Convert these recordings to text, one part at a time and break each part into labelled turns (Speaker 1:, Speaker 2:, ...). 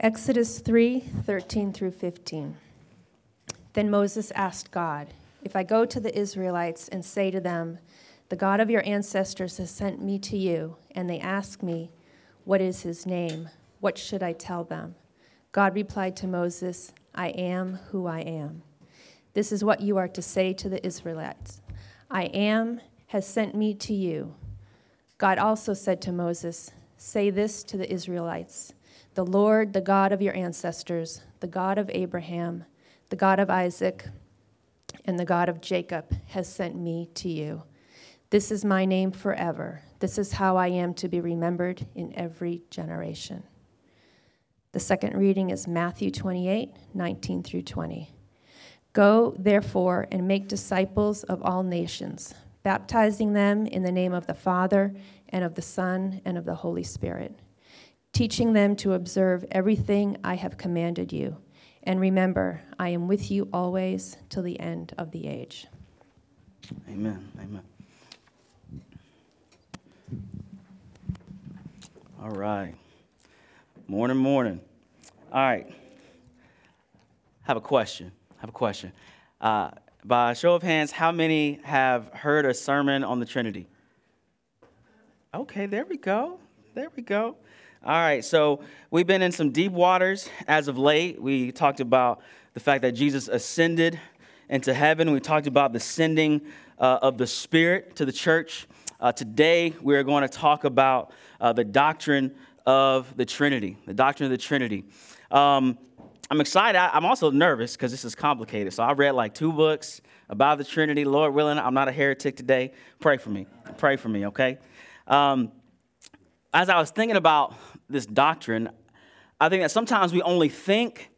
Speaker 1: Exodus 3 13 through 15. Then Moses asked God, If I go to the Israelites and say to them, The God of your ancestors has sent me to you, and they ask me, What is his name? What should I tell them? God replied to Moses, I am who I am. This is what you are to say to the Israelites I am has sent me to you. God also said to Moses, Say this to the Israelites The Lord, the God of your ancestors, the God of Abraham, the God of Isaac, and the God of Jacob, has sent me to you. This is my name forever. This is how I am to be remembered in every generation. The second reading is Matthew 28 19 through 20. Go, therefore, and make disciples of all nations, baptizing them in the name of the Father, and of the Son, and of the Holy Spirit, teaching them to observe everything I have commanded you. And remember, I am with you always till the end of the age.
Speaker 2: Amen. Amen. All right. Morning, morning. All right. Have a question. Have a question. Uh, by show of hands, how many have heard a sermon on the Trinity? Okay, there we go. There we go. All right, so we've been in some deep waters as of late. We talked about the fact that Jesus ascended into heaven. We talked about the sending uh, of the Spirit to the church. Uh, today, we're going to talk about uh, the doctrine of the Trinity. The doctrine of the Trinity. Um, I'm excited. I, am also nervous because this is complicated. So I read like two books about the Trinity. Lord willing, I'm not a heretic today. Pray for me. Pray for me, okay? Um, as I was thinking about this doctrine, I think that sometimes we only think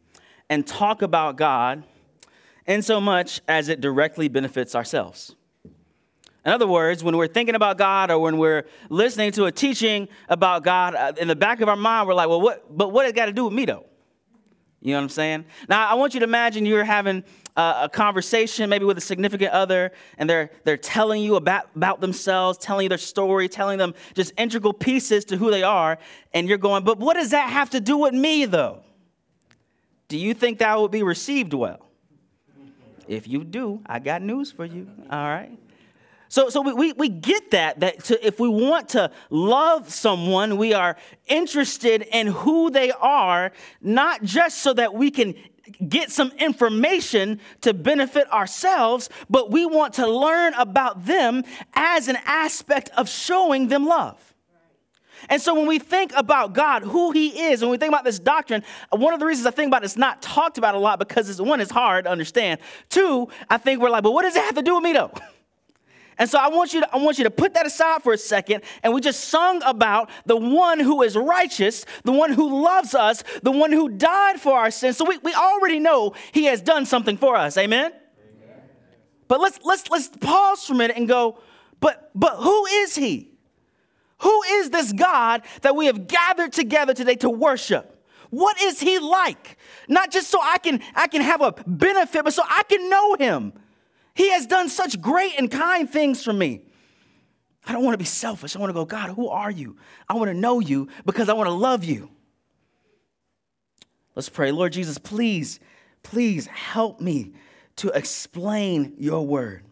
Speaker 2: and talk about God in so much as it directly benefits ourselves. In other words, when we're thinking about God or when we're listening to a teaching about God, uh, in the back of our mind, we're like, well, what, but what has got to do with me though? You know what I'm saying? Now, I want you to imagine you're having a, conversation, maybe with a significant other, and they're, they're telling you about, about themselves, telling you their story, telling them just integral pieces to who they are, and you're going, but what does that have to do with me, though? Do you think that would be received well? If you do, I got news for you, all right? So, so we, we, we get that, that to, if we want to love someone, we are interested in who they are, not just so that we can get some information to benefit ourselves, but we want to learn about them as an aspect of showing them love. And so when we think about God, who He is, when we think about this doctrine, one of the reasons I think about it's not talked about a lot because it's, one, it's hard to understand. Two, I think we're like, but what does it have to do with me though? And so I want you to, I want you to put that aside for a second. And we just sung about the one who is righteous, the one who loves us, the one who died for our sins. So we, we already know he has done something for us. Amen? Amen. But let's let's let's pause for a minute and go, but but who is he? Who is this God that we have gathered together today to worship? What is he like? Not just so I can I can have a benefit, but so I can know him. He has done such great and kind things for me. I don't want to be selfish. I want to go, God, who are you? I want to know you because I want to love you. Let's pray. Lord Jesus, please, please help me to explain your word.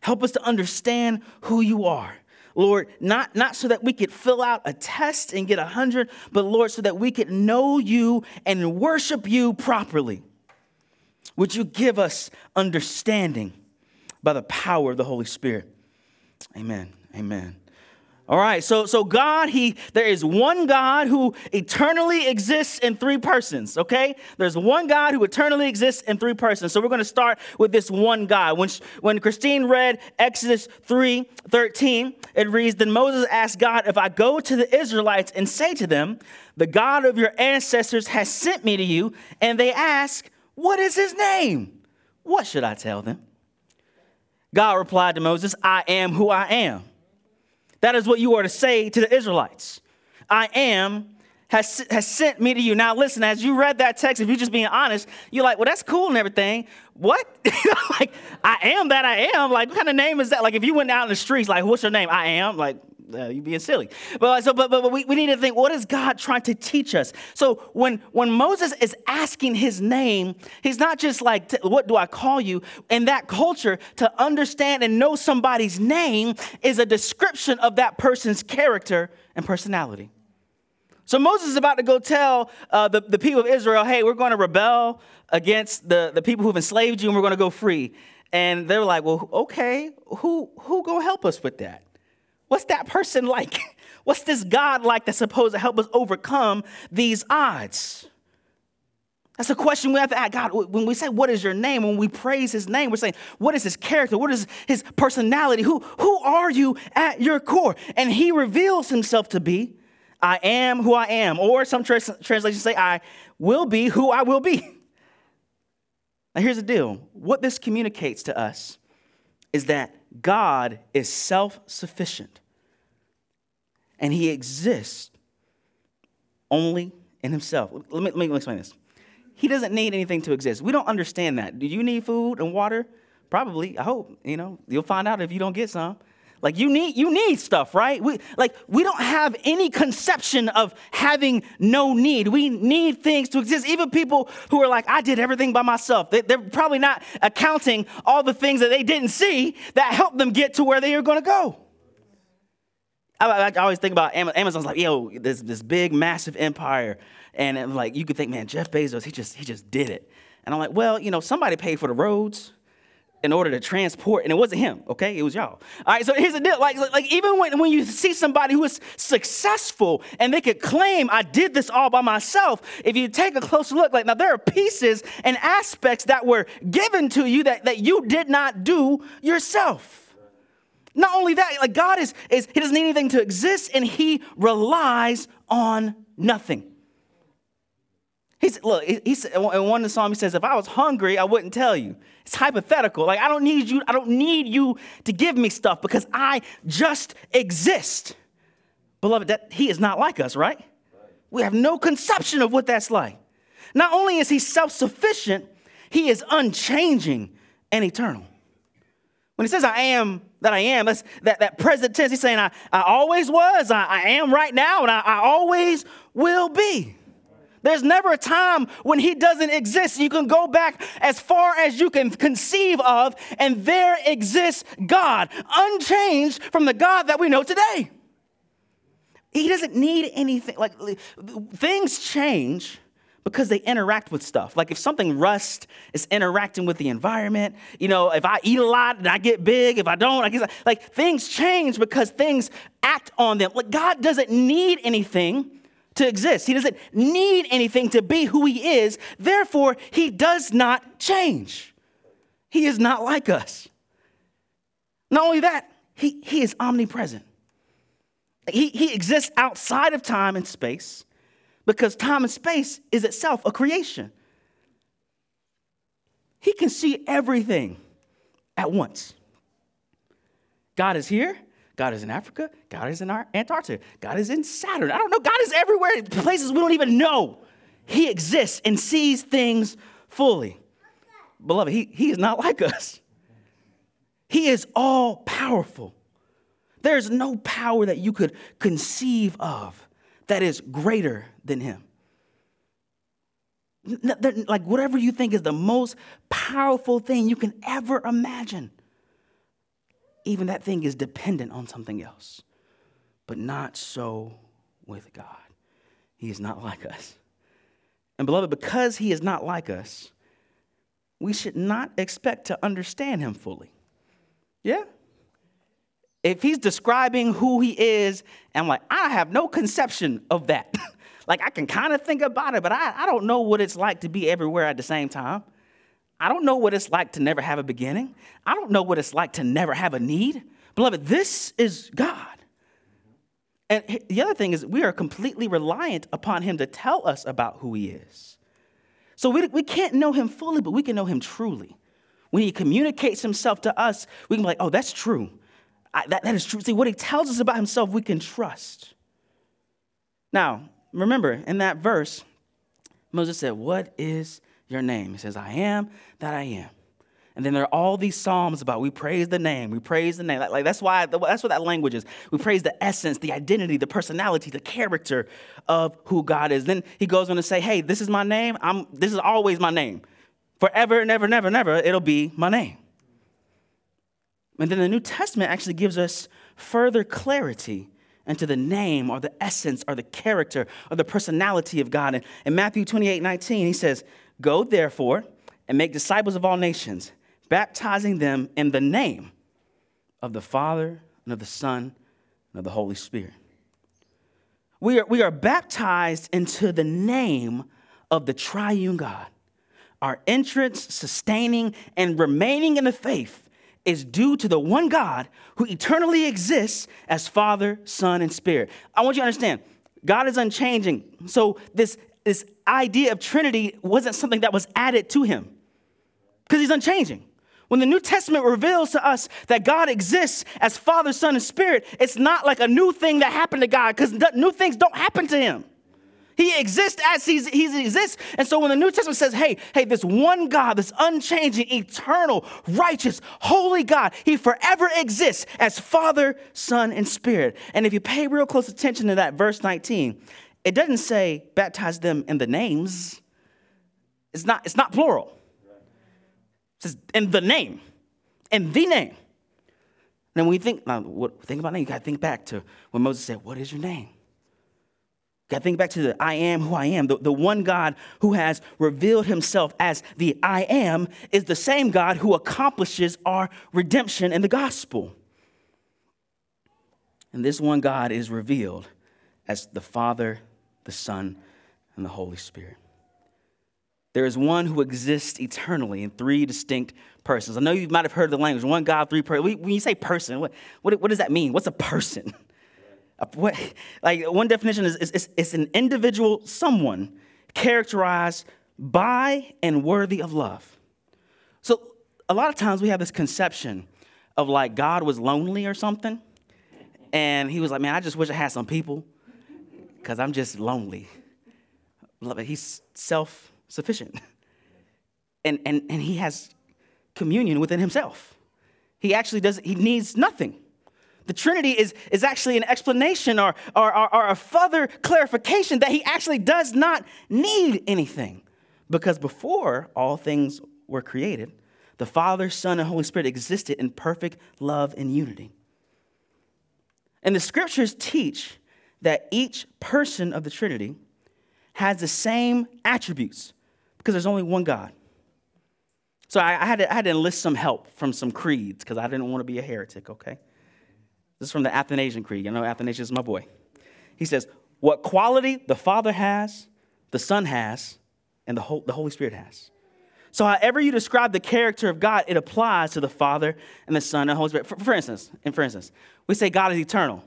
Speaker 2: Help us to understand who you are. Lord, not, not so that we could fill out a test and get a hundred, but Lord, so that we could know you and worship you properly. Would you give us understanding by the power of the Holy Spirit? Amen. Amen. All right, so so God, he there is one God who eternally exists in three persons. Okay, there's one God who eternally exists in three persons. So we're going to start with this one God. When when Christine read Exodus 3, 13, it reads, Then Moses asked God, If I go to the Israelites and say to them, The God of your ancestors has sent me to you, and they ask, what is his name? What should I tell them? God replied to Moses, I am who I am. That is what you are to say to the Israelites. I am has, has sent me to you. Now, listen, as you read that text, if you're just being honest, you're like, well, that's cool and everything. What? like, I am that I am. Like, what kind of name is that? Like, if you went out in the streets, like, what's your name? I am. Like, uh, you're being silly. But, so, but, but we, we need to think, what is God trying to teach us? So when, when Moses is asking his name, he's not just like, what do I call you? In that culture, to understand and know somebody's name is a description of that person's character and personality. So Moses is about to go tell uh, the, the people of Israel, hey, we're going to rebel against the, the people who've enslaved you and we're going to go free. And they're like, well, okay, who, who going to help us with that? What's that person like? What's this God like that's supposed to help us overcome these odds? That's a question we have to ask God. When we say, What is your name? When we praise his name, we're saying, What is his character? What is his personality? Who, who are you at your core? And he reveals himself to be I am who I am. Or some trans- translations say, I will be who I will be. Now, here's the deal what this communicates to us is that God is self sufficient and he exists only in himself. Let me, let me explain this. He doesn't need anything to exist. We don't understand that. Do you need food and water? Probably. I hope. You know, you'll find out if you don't get some. Like you need you need stuff, right? We like we don't have any conception of having no need. We need things to exist. Even people who are like, I did everything by myself. They, are probably not accounting all the things that they didn't see that helped them get to where they are going to go. I, I, I, always think about Amazon. Amazon's like, yo, this this big massive empire, and like you could think, man, Jeff Bezos, he just he just did it. And I'm like, well, you know, somebody paid for the roads in order to transport, and it wasn't him, okay? It was y'all. All right, so here's the deal. Like, like even when, when you see somebody who is successful and they could claim, I did this all by myself, if you take a closer look, like now there are pieces and aspects that were given to you that, that you did not do yourself. Not only that, like God is, is, he doesn't need anything to exist, and he relies on nothing. He said, look, he said, in one of the Psalms, he says, if I was hungry, I wouldn't tell you. It's hypothetical. Like, I don't need you, I don't need you to give me stuff because I just exist. Beloved, that he is not like us, right? We have no conception of what that's like. Not only is he self-sufficient, he is unchanging and eternal. When he says, I am that I am, that's that, that present tense, he's saying, I, I always was, I, I am right now, and I, I always will be. There's never a time when he doesn't exist. You can go back as far as you can conceive of, and there exists God, unchanged from the God that we know today. He doesn't need anything. Like things change because they interact with stuff. Like if something rust is interacting with the environment, you know, if I eat a lot and I get big, if I don't, I get like things change because things act on them. Like God doesn't need anything to exist. He doesn't need anything to be who he is. Therefore, he does not change. He is not like us. Not only that, he, he is omnipresent. He, he exists outside of time and space because time and space is itself a creation. He can see everything at once. God is here, God is in Africa. God is in Antarctica. God is in Saturn. I don't know. God is everywhere, places we don't even know. He exists and sees things fully. Beloved, he, he is not like us. He is all powerful. There's no power that you could conceive of that is greater than him. Like whatever you think is the most powerful thing you can ever imagine even that thing is dependent on something else. But not so with God. He is not like us. And beloved, because he is not like us, we should not expect to understand him fully. Yeah? If he's describing who he is, I'm like, I have no conception of that. like, I can kind of think about it, but I, I don't know what it's like to be everywhere at the same time. I don't know what it's like to never have a beginning. I don't know what it's like to never have a need. Beloved, this is God. And the other thing is, we are completely reliant upon Him to tell us about who He is. So we, we can't know Him fully, but we can know Him truly. When He communicates Himself to us, we can be like, oh, that's true. I, that, that is true. See, what He tells us about Himself, we can trust. Now, remember, in that verse, Moses said, What is your name? He says, I am that I am. And then there are all these psalms about we praise the name, we praise the name. Like, like that's why that's what that language is. We praise the essence, the identity, the personality, the character of who God is. Then he goes on to say, "Hey, this is my name. I'm this is always my name. Forever, never, never, never, it'll be my name." And then the New Testament actually gives us further clarity into the name or the essence or the character or the personality of God. And in Matthew 28 19, he says, Go therefore and make disciples of all nations baptizing them in the name of the Father and of the Son and of the Holy Spirit. We are, we are baptized into the name of the triune God. Our entrance, sustaining, and remaining in the faith is due to the one God who eternally exists as Father, Son, and Spirit. I want you to understand, God is unchanging. So this, this idea of Trinity wasn't something that was added to him because he's unchanging. When the New Testament reveals to us that God exists as Father, Son, and Spirit, it's not like a new thing that happened to God because new things don't happen to him. He exists as he's, he exists. And so when the New Testament says, hey, hey, this one God, this unchanging, eternal, righteous, holy God, he forever exists as Father, Son, and Spirit. And if you pay real close attention to that verse 19, it doesn't say baptize them in the names. It's not, it's not plural. It says in the name, in the name. Then when we think, now, what, think about name, you got to think back to when Moses said, What is your name? You got to think back to the I am who I am. The, the one God who has revealed himself as the I am is the same God who accomplishes our redemption in the gospel. And this one God is revealed as the Father, the Son, and the Holy Spirit. There is one who exists eternally in three distinct persons. I know you might have heard the language one God, three persons. When you say person, what, what, what does that mean? What's a person? What, like one definition is, is, is an individual, someone characterized by and worthy of love. So a lot of times we have this conception of like God was lonely or something, and he was like, man, I just wish I had some people because I'm just lonely. He's self sufficient. And, and, and he has communion within himself. He actually does, he needs nothing. The Trinity is, is actually an explanation or, or, or, or, a further clarification that he actually does not need anything. Because before all things were created, the Father, Son, and Holy Spirit existed in perfect love and unity. And the scriptures teach that each person of the Trinity has the same attributes because there's only one God. So I, I, had to, I had to enlist some help from some creeds because I didn't want to be a heretic, okay? This is from the Athanasian Creed. You know, Athanasius is my boy. He says, What quality the Father has, the Son has, and the, the Holy Spirit has. So, however you describe the character of God, it applies to the Father and the Son and the Holy Spirit. For, for instance, and for instance, we say God is eternal.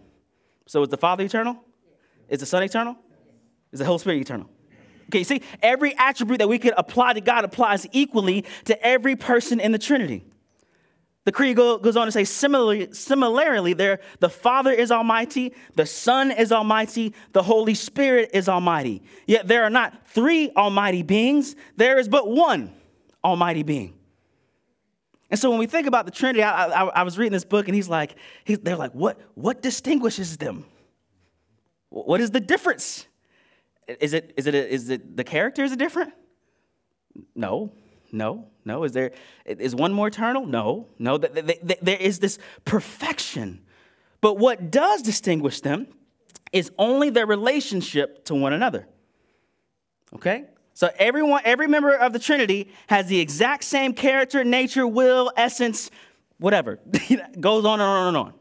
Speaker 2: So, is the Father eternal? Is the Son eternal? Is the Holy Spirit eternal? Okay, see, every attribute that we could apply to God applies equally to every person in the Trinity. The creed goes on to say, similarly, similarly, there, the Father is almighty, the Son is almighty, the Holy Spirit is almighty. Yet there are not three almighty beings, there is but one almighty being. And so when we think about the Trinity, I, I, I was reading this book and he's like, they're like, what, what distinguishes them? What is the difference? Is it, is it, is it the character is it different? No, no, no. Is there, is one more eternal? No, no. There is this perfection. But what does distinguish them is only their relationship to one another. Okay? So everyone, every member of the Trinity has the exact same character, nature, will, essence, whatever. Goes on and on and on.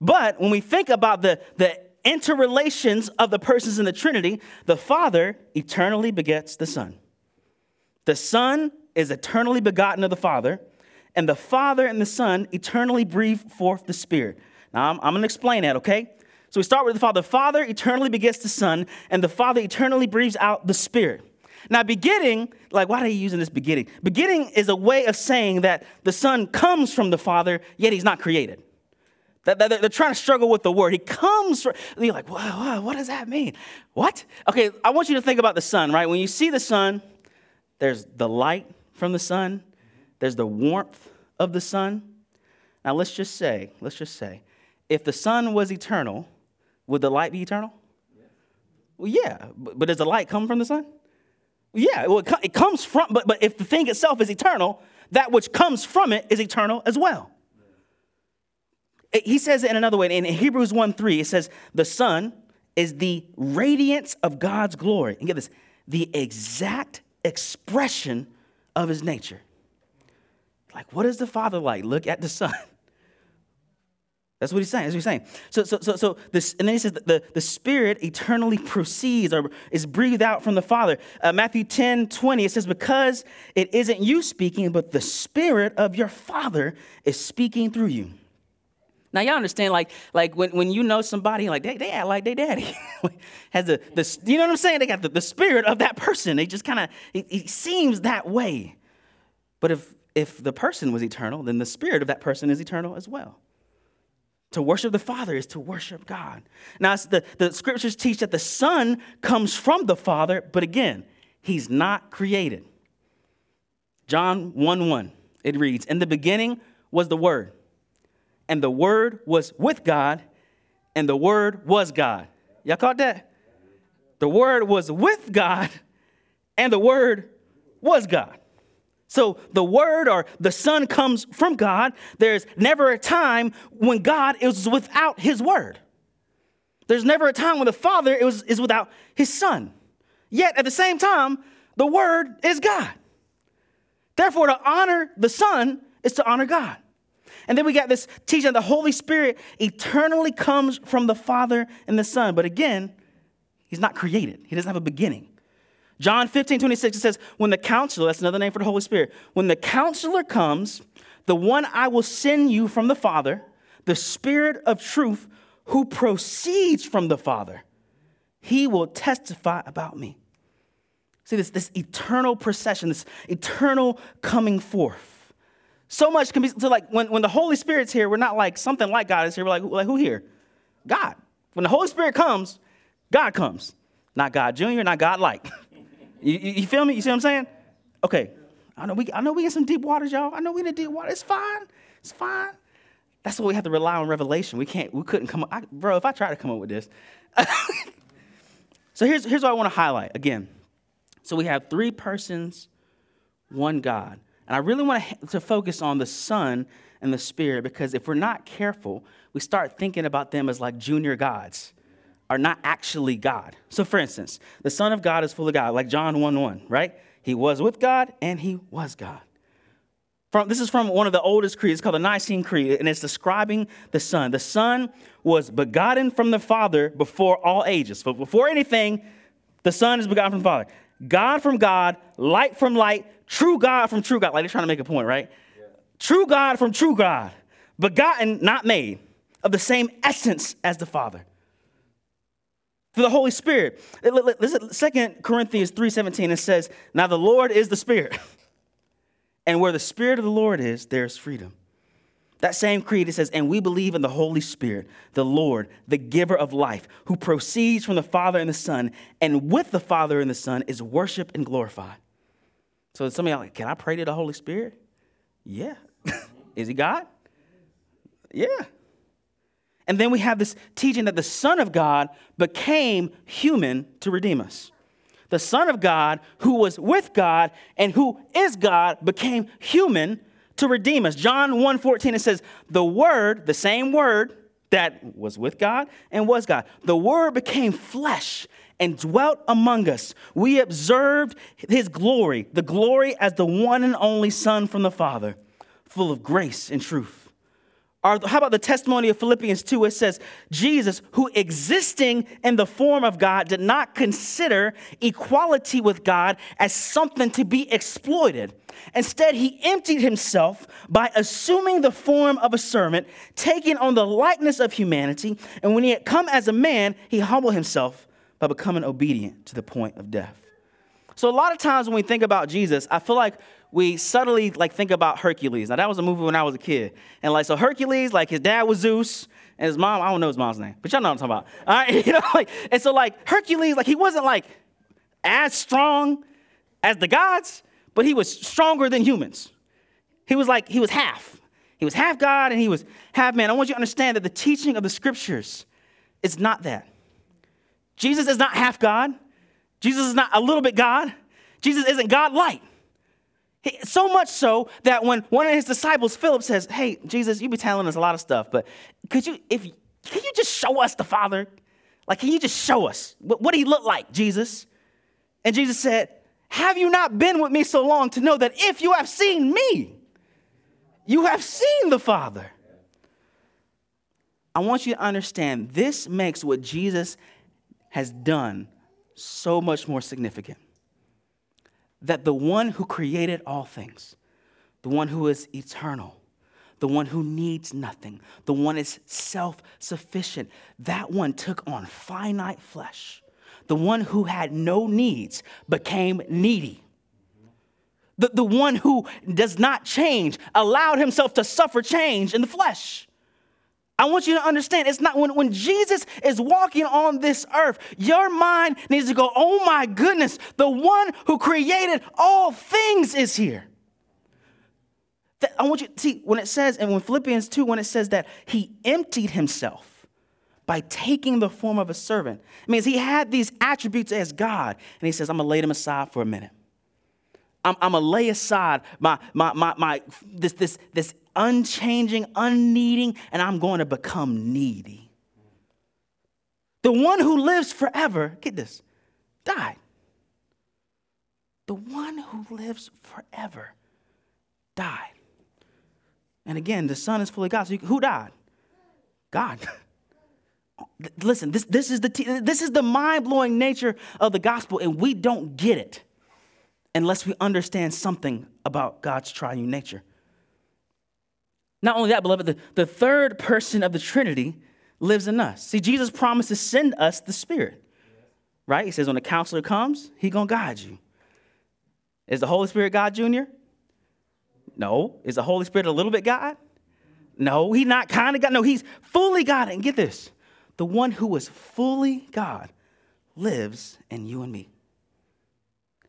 Speaker 2: But when we think about the, the interrelations of the persons in the Trinity, the Father eternally begets the Son. The Son is eternally begotten of the Father, and the Father and the Son eternally breathe forth the Spirit. Now, I'm, I'm going to explain that, okay? So we start with the Father. The Father eternally begets the Son, and the Father eternally breathes out the Spirit. Now, begetting, like, why are you using this begetting? Begetting is a way of saying that the Son comes from the Father, yet he's not created. They're trying to struggle with the word. He comes from, you're like, whoa, what does that mean? What? Okay, I want you to think about the sun, right? When you see the sun, there's the light from the sun, there's the warmth of the sun. Now let's just say, let's just say, if the sun was eternal, would the light be eternal? Well, yeah, but, but does the light come from the sun? Yeah, well, it, it comes from, but, but if the thing itself is eternal, that which comes from it is eternal as well. It- he says it in another way. In Hebrews 1 3, it says, The Son is the radiance of God's glory. And get this, the exact expression of his nature. Like, what is the Father like? Look at the Son. That's what he's saying. That's what he's saying. So, so, so, so this, and then he says that the, the Spirit eternally proceeds or is breathed out from the Father. Uh, Matthew 10 20, it says, Because it isn't you speaking, but the Spirit of your Father is speaking through you. Now y'all understand, like, like when, when you know somebody, like they, they act like they daddy. Has the, the you know what I'm saying? They got the, the spirit of that person. They just kind of it, it seems that way. But if if the person was eternal, then the spirit of that person is eternal as well. To worship the Father is to worship God. Now, the, the scriptures teach that the Son comes from the Father, but again, he's not created. John 1 1, it reads, In the beginning was the Word, and the Word was with God, and the Word was God. Y'all caught that? The Word was with God, and the Word was God. So the Word or the Son comes from God. There's never a time when God is without His Word. There's never a time when the Father is, is without His Son. Yet at the same time, the Word is God. Therefore, to honor the Son is to honor God. And then we got this teaching the Holy Spirit eternally comes from the Father and the Son. But again, He's not created, He doesn't have a beginning. John 15, 26, it says, When the counselor, that's another name for the Holy Spirit, when the counselor comes, the one I will send you from the Father, the Spirit of truth who proceeds from the Father, he will testify about me. See, this, this eternal procession, this eternal coming forth. So much can be, so like when, when the Holy Spirit's here, we're not like something like God is here. We're like, like who here? God. When the Holy Spirit comes, God comes. Not God Junior, not God like. You, you, feel me? You see what I'm saying? Okay. I know we I know we in some deep waters, y'all. I know we in the deep water. It's fine. It's fine. That's why we have to rely on revelation. We can't, we couldn't come up, I, bro, if I try to come up with this. so here's, here's what I want to highlight again. So we have three persons, one God. And I really want to, to focus on the Son and the Spirit because if we're not careful, we start thinking about them as like junior gods are not actually God. So, for instance, the Son of God is full of God, like John 1 1, right? He was with God and he was God. From, this is from one of the oldest creeds, it's called the Nicene Creed, and it's describing the Son. The Son was begotten from the Father before all ages. So, before anything, the Son is begotten from the Father. God from God, light from light, true God from true God. Like they're trying to make a point, right? Yeah. True God from true God, begotten, not made, of the same essence as the Father through the Holy Spirit. Listen, 2 Corinthians 3:17, it says, Now the Lord is the Spirit. And where the Spirit of the Lord is, there's freedom. That same creed, it says, and we believe in the Holy Spirit, the Lord, the giver of life, who proceeds from the Father and the Son, and with the Father and the Son is worshiped and glorified. So some of y'all like, can I pray to the Holy Spirit? Yeah. is he God? Yeah. And then we have this teaching that the Son of God became human to redeem us. The Son of God, who was with God and who is God, became human to redeem us. John 1:14 it says, "The word, the same word that was with God and was God. The word became flesh and dwelt among us. We observed his glory, the glory as the one and only Son from the Father, full of grace and truth." Or how about the testimony of Philippians 2? It says, Jesus, who existing in the form of God, did not consider equality with God as something to be exploited. Instead, he emptied himself by assuming the form of a servant, taking on the likeness of humanity. And when he had come as a man, he humbled himself by becoming obedient to the point of death. So, a lot of times when we think about Jesus, I feel like we subtly like think about Hercules. Now that was a movie when I was a kid, and like so Hercules, like his dad was Zeus, and his mom I don't know his mom's name, but y'all know what I'm talking about. All right, you know, like and so like Hercules, like he wasn't like as strong as the gods, but he was stronger than humans. He was like, he was half. He was half God and he was half man. I want you to understand that the teaching of the scriptures is not that. Jesus is not half God. Jesus is not a little bit God. Jesus isn't God light. So much so that when one of his disciples, Philip, says, Hey, Jesus, you be telling us a lot of stuff, but could you, if can you just show us the Father? Like, can you just show us what, what he looked like, Jesus? And Jesus said, Have you not been with me so long to know that if you have seen me, you have seen the Father? I want you to understand this makes what Jesus has done so much more significant. That the one who created all things, the one who is eternal, the one who needs nothing, the one is self sufficient. That one took on finite flesh. The one who had no needs became needy. The, the one who does not change allowed himself to suffer change in the flesh. I want you to understand it's not when, when Jesus is walking on this earth, your mind needs to go, oh my goodness, the one who created all things is here. That, I want you to see when it says, and when Philippians 2, when it says that he emptied himself by taking the form of a servant, it means he had these attributes as God, and he says, I'm gonna lay them aside for a minute. I'm, I'm gonna lay aside my, my, my, my, this, this, this unchanging, unneeding, and I'm going to become needy. The one who lives forever, get this, died. The one who lives forever died. And again, the Son is fully God. So you, who died? God. Listen, this, this is the, this is the mind blowing nature of the gospel, and we don't get it unless we understand something about God's triune nature. Not only that, beloved, the, the third person of the Trinity lives in us. See, Jesus promised to send us the Spirit, right? He says, when the counselor comes, he gonna guide you. Is the Holy Spirit God Jr.? No. Is the Holy Spirit a little bit God? No, he's not kind of God. No, he's fully God. And get this the one who is fully God lives in you and me.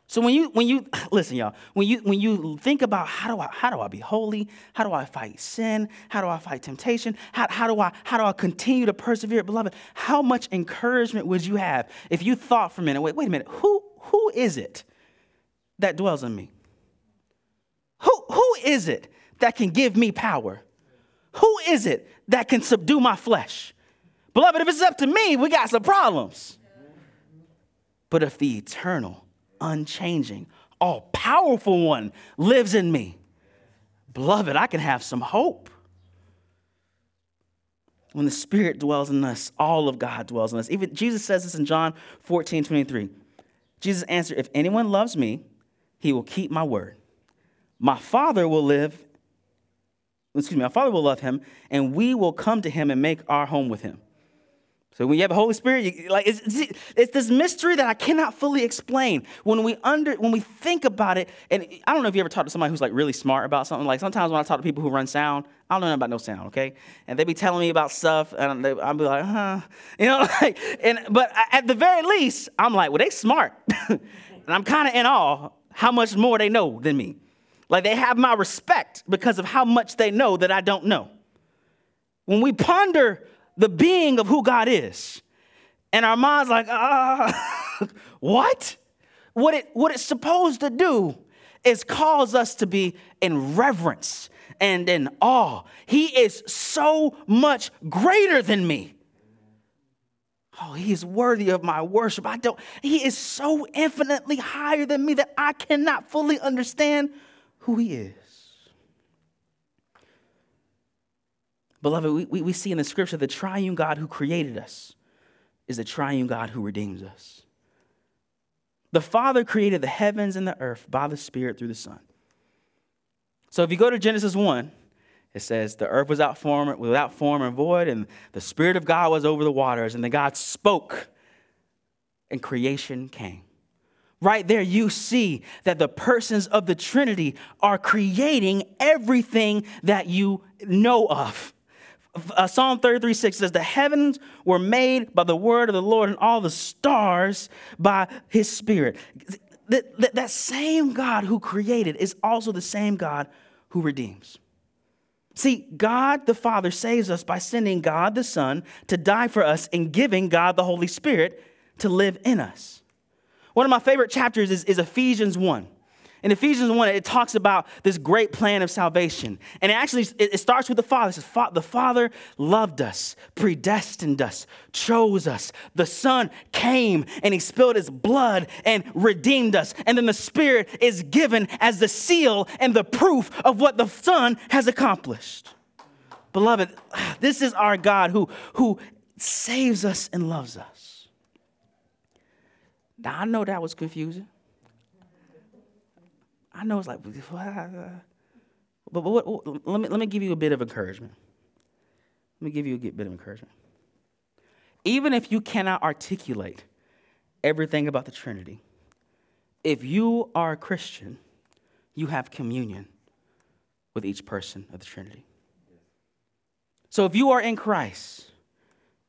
Speaker 2: So when you when you listen, y'all, when you when you think about how do I how do I be holy? How do I fight sin? How do I fight temptation? How, how do I how do I continue to persevere, beloved? How much encouragement would you have if you thought for a minute, wait, wait a minute, who who is it that dwells in me? Who, who is it that can give me power? Who is it that can subdue my flesh? Beloved, if it's up to me, we got some problems. But if the eternal, unchanging, all powerful one lives in me, beloved, I can have some hope. When the Spirit dwells in us, all of God dwells in us. Even Jesus says this in John 14 23. Jesus answered, If anyone loves me, he will keep my word my Father will live, excuse me, my Father will love him, and we will come to him and make our home with him. So when you have the Holy Spirit, you, like it's, it's, this mystery that I cannot fully explain. When we under when we think about it, and I don't know if you ever talked to somebody who's like really smart about something. Like sometimes when I talk to people who run sound, I don't know about no sound, okay? And they be telling me about stuff, and they, I'll be like, huh, you know, like, and but at the very least, I'm like, well, they smart, and I'm kind of in awe how much more they know than me. Like they have my respect because of how much they know that I don't know. When we ponder the being of who God is, and our minds like, ah, what? What it what it's supposed to do is cause us to be in reverence and in awe. He is so much greater than me. Oh, he is worthy of my worship. I don't, he is so infinitely higher than me that I cannot fully understand who he is. Beloved, we, we, we see in the scripture the triune God who created us is the triune God who redeems us. The Father created the heavens and the earth by the Spirit through the Son. So if you go to Genesis 1, it says, The earth was without form, without form and void, and the Spirit of God was over the waters, and then God spoke, and creation came. Right there, you see that the persons of the Trinity are creating everything that you know of. Uh, Psalm 33 6 says, The heavens were made by the word of the Lord, and all the stars by his spirit. That, that, that same God who created is also the same God who redeems. See, God the Father saves us by sending God the Son to die for us and giving God the Holy Spirit to live in us. One of my favorite chapters is, is Ephesians 1. In Ephesians 1, it talks about this great plan of salvation. And it actually it, starts with the Father. It says, The Father loved us, predestined us, chose us. The Son came and he spilled his blood and redeemed us. And then the Spirit is given as the seal and the proof of what the Son has accomplished. Beloved, this is our God who, who saves us and loves us. Now, I know that was confusing. I know it's like, but, but what, let, me, let me give you a bit of encouragement. Let me give you a bit of encouragement. Even if you cannot articulate everything about the Trinity, if you are a Christian, you have communion with each person of the Trinity. So if you are in Christ,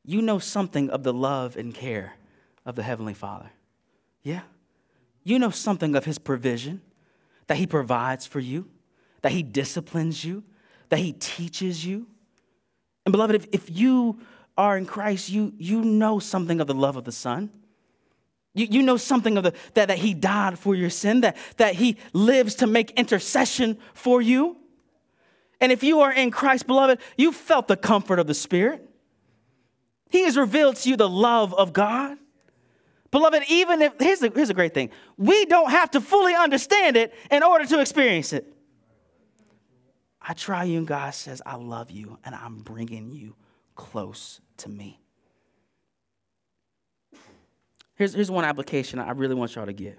Speaker 2: you know something of the love and care of the Heavenly Father. Yeah? You know something of His provision that He provides for you, that He disciplines you, that He teaches you. And beloved, if, if you are in Christ, you, you know something of the love of the Son. You, you know something of the that, that He died for your sin, that, that He lives to make intercession for you. And if you are in Christ, beloved, you felt the comfort of the Spirit. He has revealed to you the love of God. Beloved, even if, here's a, here's a great thing we don't have to fully understand it in order to experience it. I triune God says, I love you and I'm bringing you close to me. Here's, here's one application I really want y'all to get.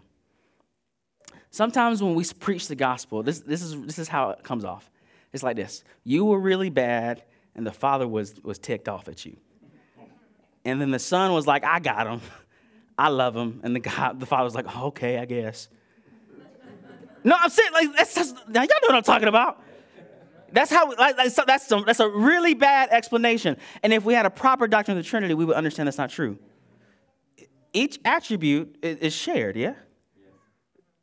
Speaker 2: Sometimes when we preach the gospel, this, this, is, this is how it comes off. It's like this You were really bad, and the father was, was ticked off at you. And then the son was like, I got him. I love him. And the guy, the father was like, oh, okay, I guess. no, I'm saying, like, that's just, now y'all know what I'm talking about. That's how, like, that's, that's, some, that's a really bad explanation. And if we had a proper doctrine of the Trinity, we would understand that's not true. Each attribute is shared, yeah?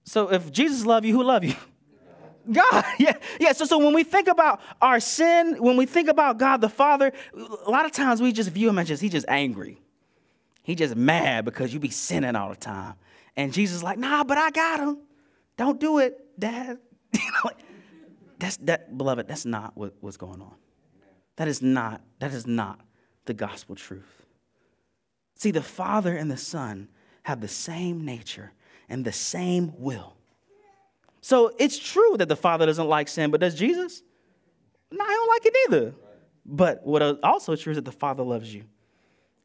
Speaker 2: So if Jesus love you, who love you? God, yeah, yeah. So, so when we think about our sin, when we think about God the Father, a lot of times we just view him as just, he's just angry. He just mad because you be sinning all the time. And Jesus is like, nah, but I got him. Don't do it, Dad. you know, that's that, beloved, that's not what, what's going on. That is not, that is not the gospel truth. See, the Father and the Son have the same nature and the same will. So it's true that the Father doesn't like sin, but does Jesus? No, I don't like it either. But what also true is that the Father loves you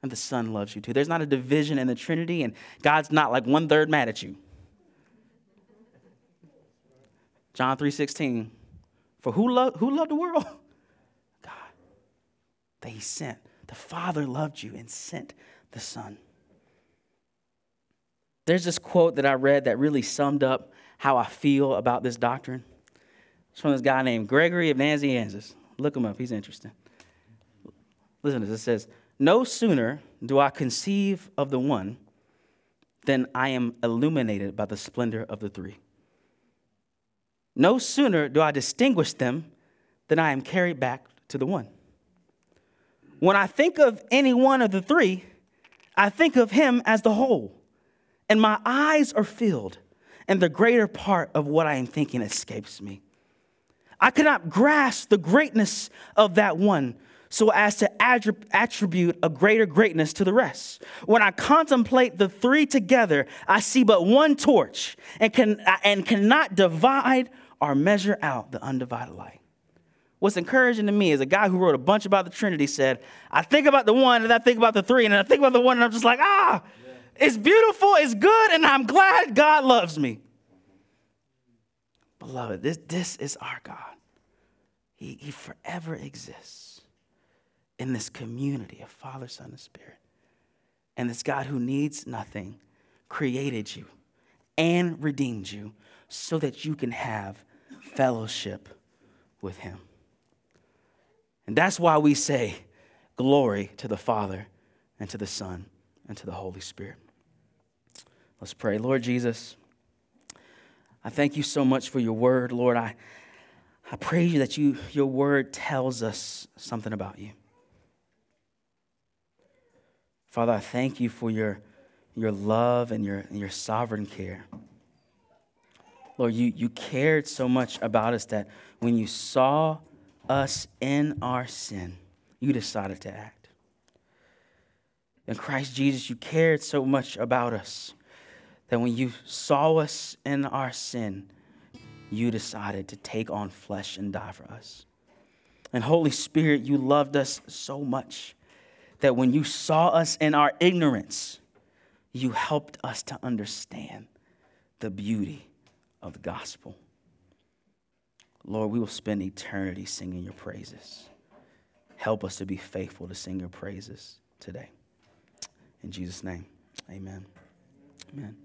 Speaker 2: and the Son loves you too. There's not a division in the Trinity, and God's not like one third mad at you. John 3:16. For who loved who loved the world? God. That He sent. The Father loved you and sent the Son. There's this quote that I read that really summed up how I feel about this doctrine. It's from this guy named Gregory of Nazianzus. Look him up, he's interesting. Listen to this. It says, no sooner do I conceive of the one than I am illuminated by the splendor of the three. No sooner do I distinguish them than I am carried back to the one. When I think of any one of the three, I think of him as the whole, and my eyes are filled, and the greater part of what I am thinking escapes me. I cannot grasp the greatness of that one so as to attribute a greater greatness to the rest. When I contemplate the three together, I see but one torch and, can, and cannot divide or measure out the undivided light. What's encouraging to me is a guy who wrote a bunch about the Trinity said, I think about the one and I think about the three, and I think about the one, and I'm just like, ah, yeah. it's beautiful, it's good, and I'm glad God loves me. Beloved, this, this is our God. He, he forever exists in this community of Father, Son, and Spirit. And this God who needs nothing created you and redeemed you so that you can have fellowship with Him. And that's why we say, Glory to the Father, and to the Son, and to the Holy Spirit. Let's pray. Lord Jesus, I thank you so much for your word. Lord, I, I praise you that you, your word tells us something about you. Father, I thank you for your, your love and your, and your sovereign care. Lord, you, you cared so much about us that when you saw us in our sin, you decided to act. In Christ Jesus, you cared so much about us that when you saw us in our sin, you decided to take on flesh and die for us. And Holy Spirit, you loved us so much that when you saw us in our ignorance, you helped us to understand the beauty of the gospel. Lord, we will spend eternity singing your praises. Help us to be faithful to sing your praises today. In Jesus' name, amen. Amen.